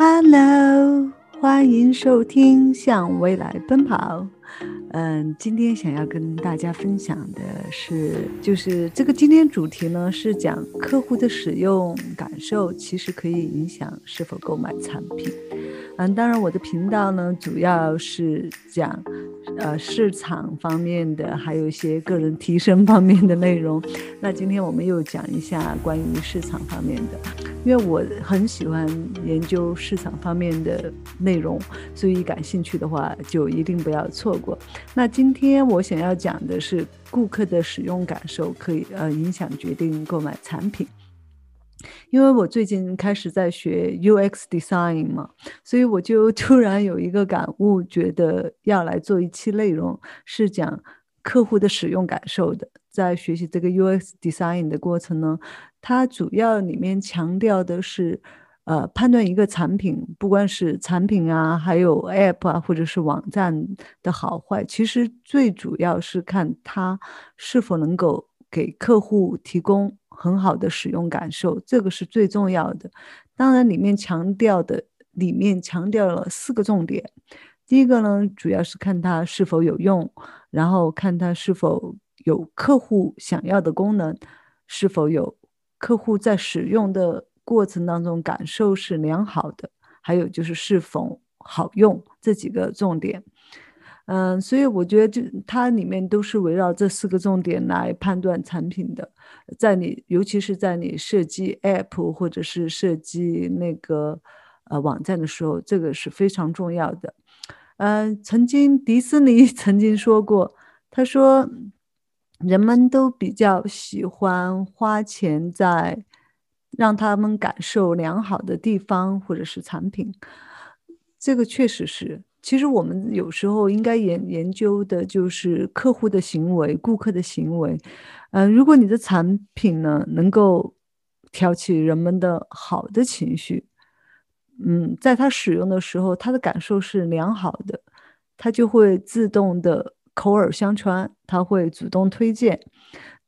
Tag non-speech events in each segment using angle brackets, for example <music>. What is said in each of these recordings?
Hello，欢迎收听《向未来奔跑》。嗯，今天想要跟大家分享的是，就是这个今天主题呢是讲客户的使用感受，其实可以影响是否购买产品。嗯，当然我的频道呢主要是讲。呃，市场方面的，还有一些个人提升方面的内容。那今天我们又讲一下关于市场方面的，因为我很喜欢研究市场方面的内容，所以感兴趣的话就一定不要错过。那今天我想要讲的是，顾客的使用感受可以呃影响决定购买产品。因为我最近开始在学 UX design 嘛，所以我就突然有一个感悟，觉得要来做一期内容，是讲客户的使用感受的。在学习这个 UX design 的过程呢，它主要里面强调的是，呃，判断一个产品，不管是产品啊，还有 app 啊，或者是网站的好坏，其实最主要是看它是否能够给客户提供。很好的使用感受，这个是最重要的。当然，里面强调的，里面强调了四个重点。第一个呢，主要是看它是否有用，然后看它是否有客户想要的功能，是否有客户在使用的过程当中感受是良好的，还有就是是否好用这几个重点。嗯，所以我觉得就它里面都是围绕这四个重点来判断产品的，在你尤其是在你设计 App 或者是设计那个呃网站的时候，这个是非常重要的。嗯，曾经迪士尼 <laughs> 曾经说过，他说人们都比较喜欢花钱在让他们感受良好的地方或者是产品，这个确实是。其实我们有时候应该研研究的就是客户的行为、顾客的行为。嗯，如果你的产品呢能够挑起人们的好的情绪，嗯，在他使用的时候，他的感受是良好的，他就会自动的口耳相传，他会主动推荐。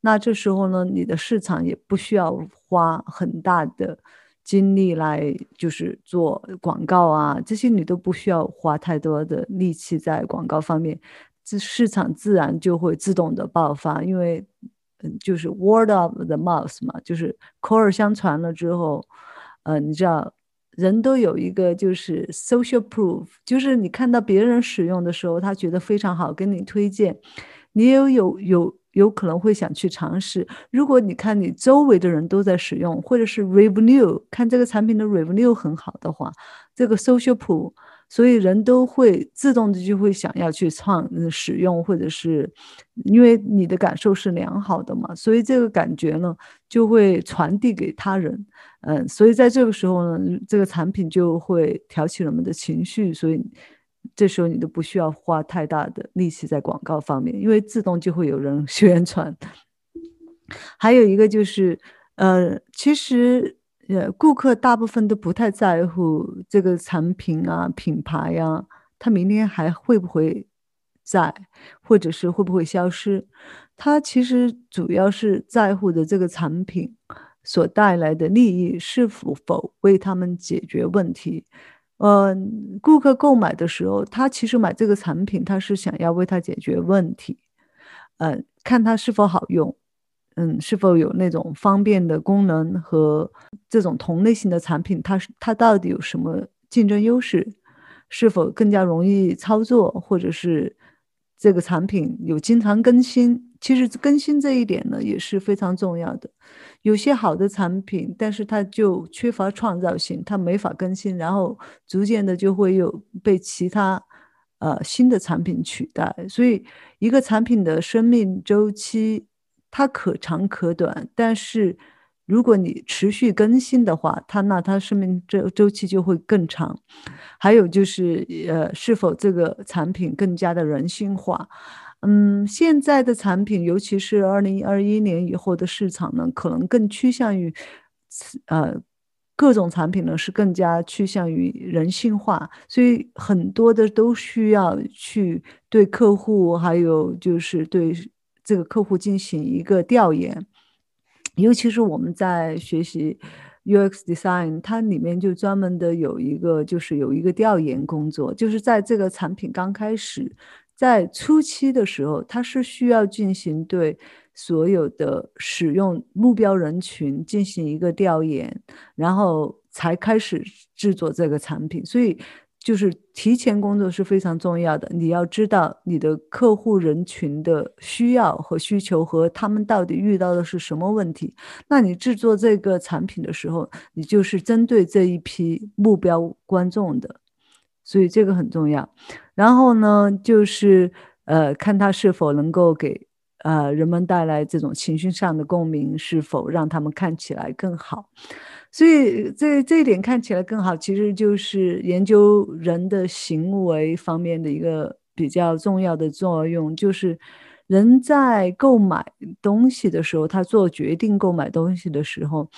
那这时候呢，你的市场也不需要花很大的。精力来就是做广告啊，这些你都不需要花太多的力气在广告方面，这市场自然就会自动的爆发，因为嗯，就是 word of the mouth 嘛，就是口耳相传了之后，呃，你知道人都有一个就是 social proof，就是你看到别人使用的时候，他觉得非常好，跟你推荐，你也有有。有可能会想去尝试。如果你看你周围的人都在使用，或者是 review 看这个产品的 review 很好的话，这个 social proof，所以人都会自动的就会想要去创使用，或者是因为你的感受是良好的嘛，所以这个感觉呢就会传递给他人。嗯，所以在这个时候呢，这个产品就会挑起人们的情绪，所以。这时候你都不需要花太大的力气在广告方面，因为自动就会有人 <laughs> 宣传。还有一个就是，呃，其实呃，顾客大部分都不太在乎这个产品啊、品牌呀，他明天还会不会在，或者是会不会消失？他其实主要是在乎的这个产品所带来的利益是否否为他们解决问题。嗯，顾客购买的时候，他其实买这个产品，他是想要为他解决问题，嗯，看他是否好用，嗯，是否有那种方便的功能和这种同类型的产品，它是它到底有什么竞争优势，是否更加容易操作，或者是这个产品有经常更新。其实更新这一点呢也是非常重要的。有些好的产品，但是它就缺乏创造性，它没法更新，然后逐渐的就会有被其他呃新的产品取代。所以一个产品的生命周期它可长可短，但是如果你持续更新的话，它那它生命周周期就会更长。还有就是呃，是否这个产品更加的人性化？嗯，现在的产品，尤其是二零二一年以后的市场呢，可能更趋向于，呃，各种产品呢是更加趋向于人性化，所以很多的都需要去对客户，还有就是对这个客户进行一个调研，尤其是我们在学习 UX design，它里面就专门的有一个，就是有一个调研工作，就是在这个产品刚开始，在初期的时候，它是需要进行对所有的使用目标人群进行一个调研，然后才开始制作这个产品，所以。就是提前工作是非常重要的，你要知道你的客户人群的需要和需求和他们到底遇到的是什么问题。那你制作这个产品的时候，你就是针对这一批目标观众的，所以这个很重要。然后呢，就是呃，看他是否能够给呃人们带来这种情绪上的共鸣，是否让他们看起来更好。所以这这一点看起来更好，其实就是研究人的行为方面的一个比较重要的作用，就是人在购买东西的时候，他做决定购买东西的时候，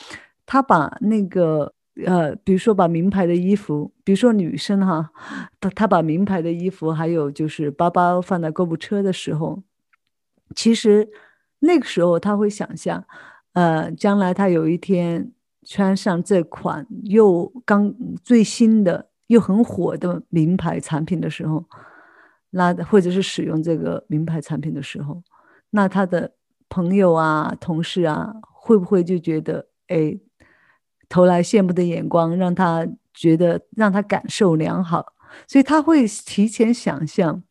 他把那个呃，比如说把名牌的衣服，比如说女生哈，她她把名牌的衣服还有就是包包放在购物车的时候，其实那个时候他会想象，呃，将来他有一天。穿上这款又刚最新的又很火的名牌产品的时候，那或者是使用这个名牌产品的时候，那他的朋友啊、同事啊，会不会就觉得哎，投来羡慕的眼光，让他觉得让他感受良好？所以他会提前想象，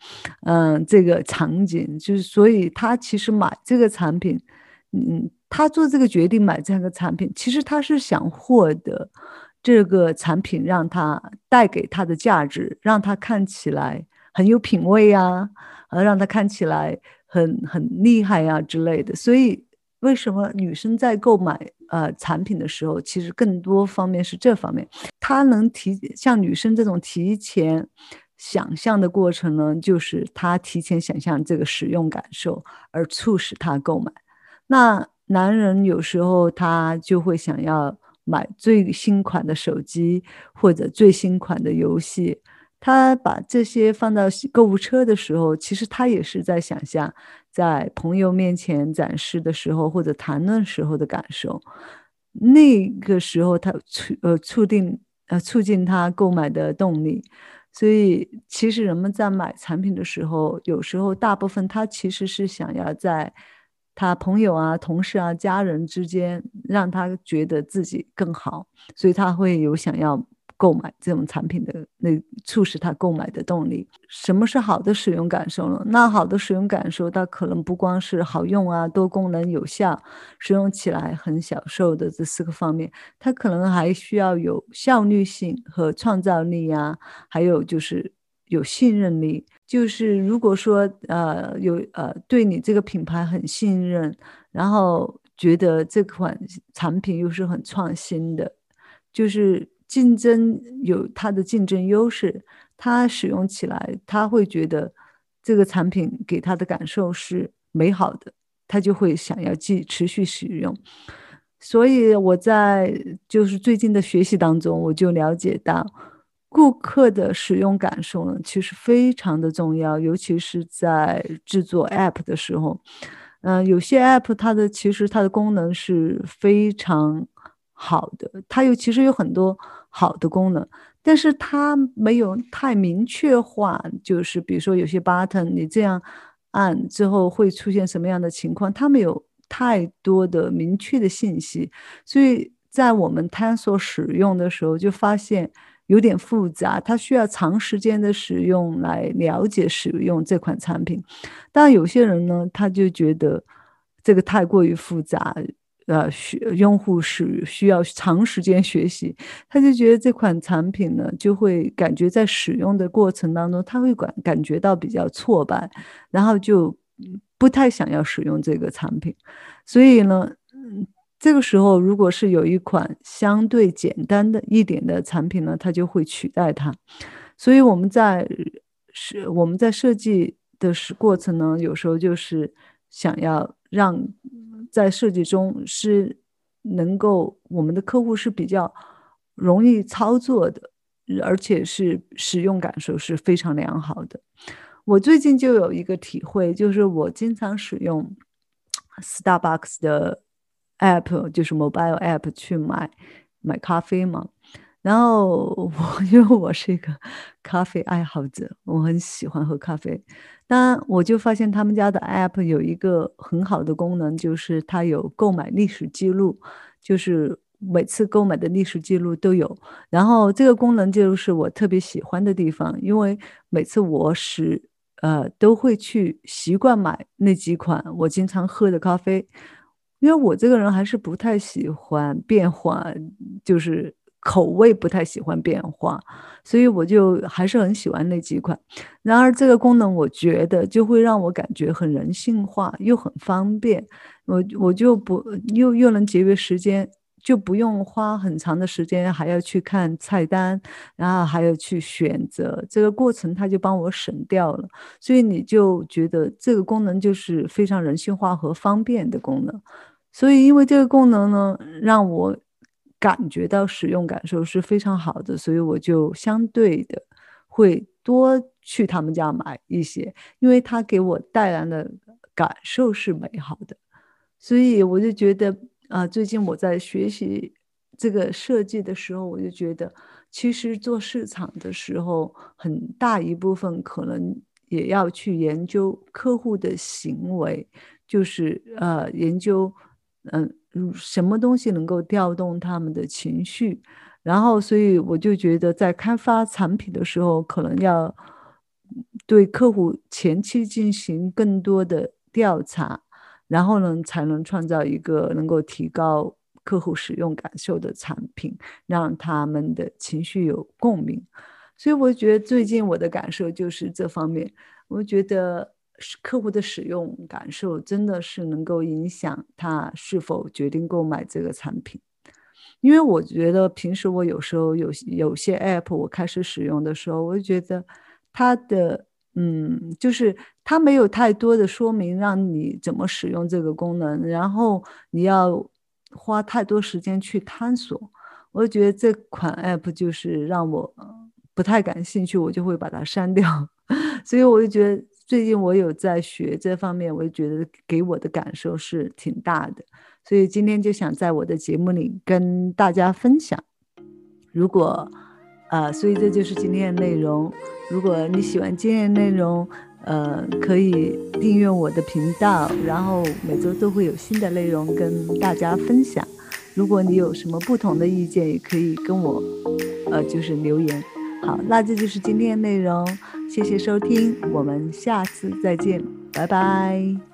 嗯，这个场景，就是所以他其实买这个产品，嗯。他做这个决定买这样一个产品，其实他是想获得这个产品让他带给他的价值，让他看起来很有品味呀，呃，让他看起来很很厉害呀之类的。所以，为什么女生在购买呃产品的时候，其实更多方面是这方面，他能提像女生这种提前想象的过程呢，就是她提前想象这个使用感受，而促使她购买。那。男人有时候他就会想要买最新款的手机或者最新款的游戏，他把这些放到购物车的时候，其实他也是在想象在朋友面前展示的时候或者谈论时候的感受。那个时候他促呃促进呃促进他购买的动力。所以其实人们在买产品的时候，有时候大部分他其实是想要在。他朋友啊、同事啊、家人之间，让他觉得自己更好，所以他会有想要购买这种产品的那促使他购买的动力。什么是好的使用感受呢？那好的使用感受，它可能不光是好用啊、多功能、有效、使用起来很享受的这四个方面，它可能还需要有效率性和创造力啊，还有就是有信任力。就是如果说呃有呃对你这个品牌很信任，然后觉得这款产品又是很创新的，就是竞争有它的竞争优势，他使用起来他会觉得这个产品给他的感受是美好的，他就会想要继持续使用。所以我在就是最近的学习当中，我就了解到。顾客的使用感受呢，其实非常的重要，尤其是在制作 App 的时候。嗯，有些 App 它的其实它的功能是非常好的，它有其实有很多好的功能，但是它没有太明确化，就是比如说有些 button 你这样按之后会出现什么样的情况，它没有太多的明确的信息，所以在我们探索使用的时候就发现。有点复杂，它需要长时间的使用来了解使用这款产品。但有些人呢，他就觉得这个太过于复杂，呃，需用户是需要长时间学习，他就觉得这款产品呢，就会感觉在使用的过程当中，他会感感觉到比较挫败，然后就不太想要使用这个产品。所以呢，这个时候，如果是有一款相对简单的一点的产品呢，它就会取代它。所以我们在是我们在设计的是过程呢，有时候就是想要让在设计中是能够我们的客户是比较容易操作的，而且是使用感受是非常良好的。我最近就有一个体会，就是我经常使用 Starbucks 的。app 就是 mobile app 去买买咖啡嘛。然后我 <laughs> 因为我是一个咖啡爱好者，我很喜欢喝咖啡。但我就发现他们家的 app 有一个很好的功能，就是它有购买历史记录，就是每次购买的历史记录都有。然后这个功能就是我特别喜欢的地方，因为每次我使呃都会去习惯买那几款我经常喝的咖啡，因为我这个人还是不太喜欢变化，就是。口味不太喜欢变化，所以我就还是很喜欢那几款。然而这个功能，我觉得就会让我感觉很人性化，又很方便。我我就不又又能节约时间，就不用花很长的时间还要去看菜单，然后还要去选择，这个过程它就帮我省掉了。所以你就觉得这个功能就是非常人性化和方便的功能。所以因为这个功能呢，让我。感觉到使用感受是非常好的，所以我就相对的会多去他们家买一些，因为它给我带来的感受是美好的，所以我就觉得啊，最近我在学习这个设计的时候，我就觉得其实做市场的时候，很大一部分可能也要去研究客户的行为，就是呃研究嗯。什么东西能够调动他们的情绪？然后，所以我就觉得，在开发产品的时候，可能要对客户前期进行更多的调查，然后呢，才能创造一个能够提高客户使用感受的产品，让他们的情绪有共鸣。所以，我觉得最近我的感受就是这方面，我觉得。客户的使用感受真的是能够影响他是否决定购买这个产品，因为我觉得平时我有时候有有些 app 我开始使用的时候，我就觉得它的嗯，就是它没有太多的说明让你怎么使用这个功能，然后你要花太多时间去探索，我就觉得这款 app 就是让我不太感兴趣，我就会把它删掉，<laughs> 所以我就觉得。最近我有在学这方面，我就觉得给我的感受是挺大的，所以今天就想在我的节目里跟大家分享。如果，呃，所以这就是今天的内容。如果你喜欢今天的内容，呃，可以订阅我的频道，然后每周都会有新的内容跟大家分享。如果你有什么不同的意见，也可以跟我，呃，就是留言。好，那这就是今天的内容。谢谢收听，我们下次再见，拜拜。